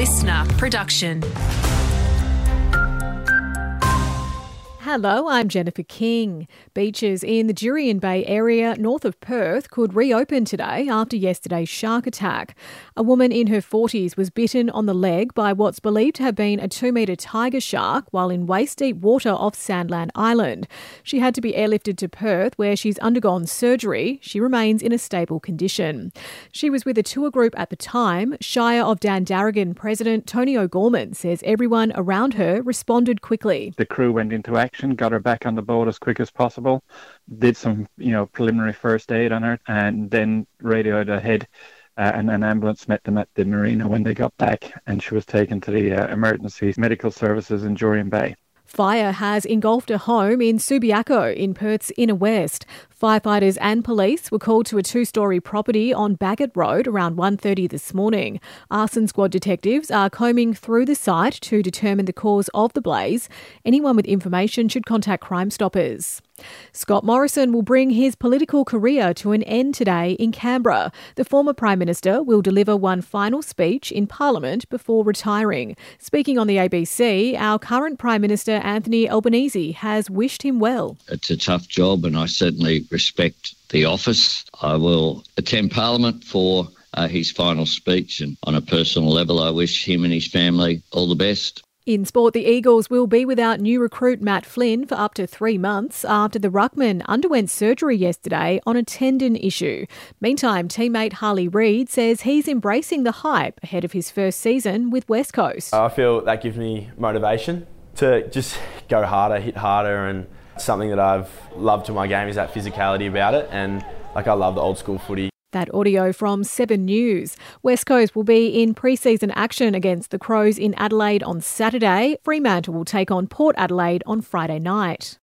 listener production. Hello, I'm Jennifer King. Beaches in the Jurien Bay area north of Perth could reopen today after yesterday's shark attack. A woman in her 40s was bitten on the leg by what's believed to have been a two metre tiger shark while in waist deep water off Sandland Island. She had to be airlifted to Perth where she's undergone surgery. She remains in a stable condition. She was with a tour group at the time. Shire of Dandaragan President Tony O'Gorman says everyone around her responded quickly. The crew went into action got her back on the boat as quick as possible, did some, you know, preliminary first aid on her, and then radioed ahead. Uh, and an ambulance met them at the marina when they got back, and she was taken to the uh, emergency medical services in Jurien Bay. Fire has engulfed a home in Subiaco in Perth's inner west. Firefighters and police were called to a two-storey property on Bagot Road around 1:30 this morning. Arson squad detectives are combing through the site to determine the cause of the blaze. Anyone with information should contact Crime Stoppers. Scott Morrison will bring his political career to an end today in Canberra. The former Prime Minister will deliver one final speech in Parliament before retiring. Speaking on the ABC, our current Prime Minister Anthony Albanese has wished him well. It's a tough job, and I certainly respect the office. I will attend Parliament for uh, his final speech, and on a personal level, I wish him and his family all the best. In sport, the Eagles will be without new recruit Matt Flynn for up to three months after the Ruckman underwent surgery yesterday on a tendon issue. Meantime, teammate Harley Reid says he's embracing the hype ahead of his first season with West Coast. I feel that gives me motivation to just go harder, hit harder, and something that I've loved to my game is that physicality about it. And like I love the old school footy. That audio from 7 News. West Coast will be in pre-season action against the Crows in Adelaide on Saturday. Fremantle will take on Port Adelaide on Friday night.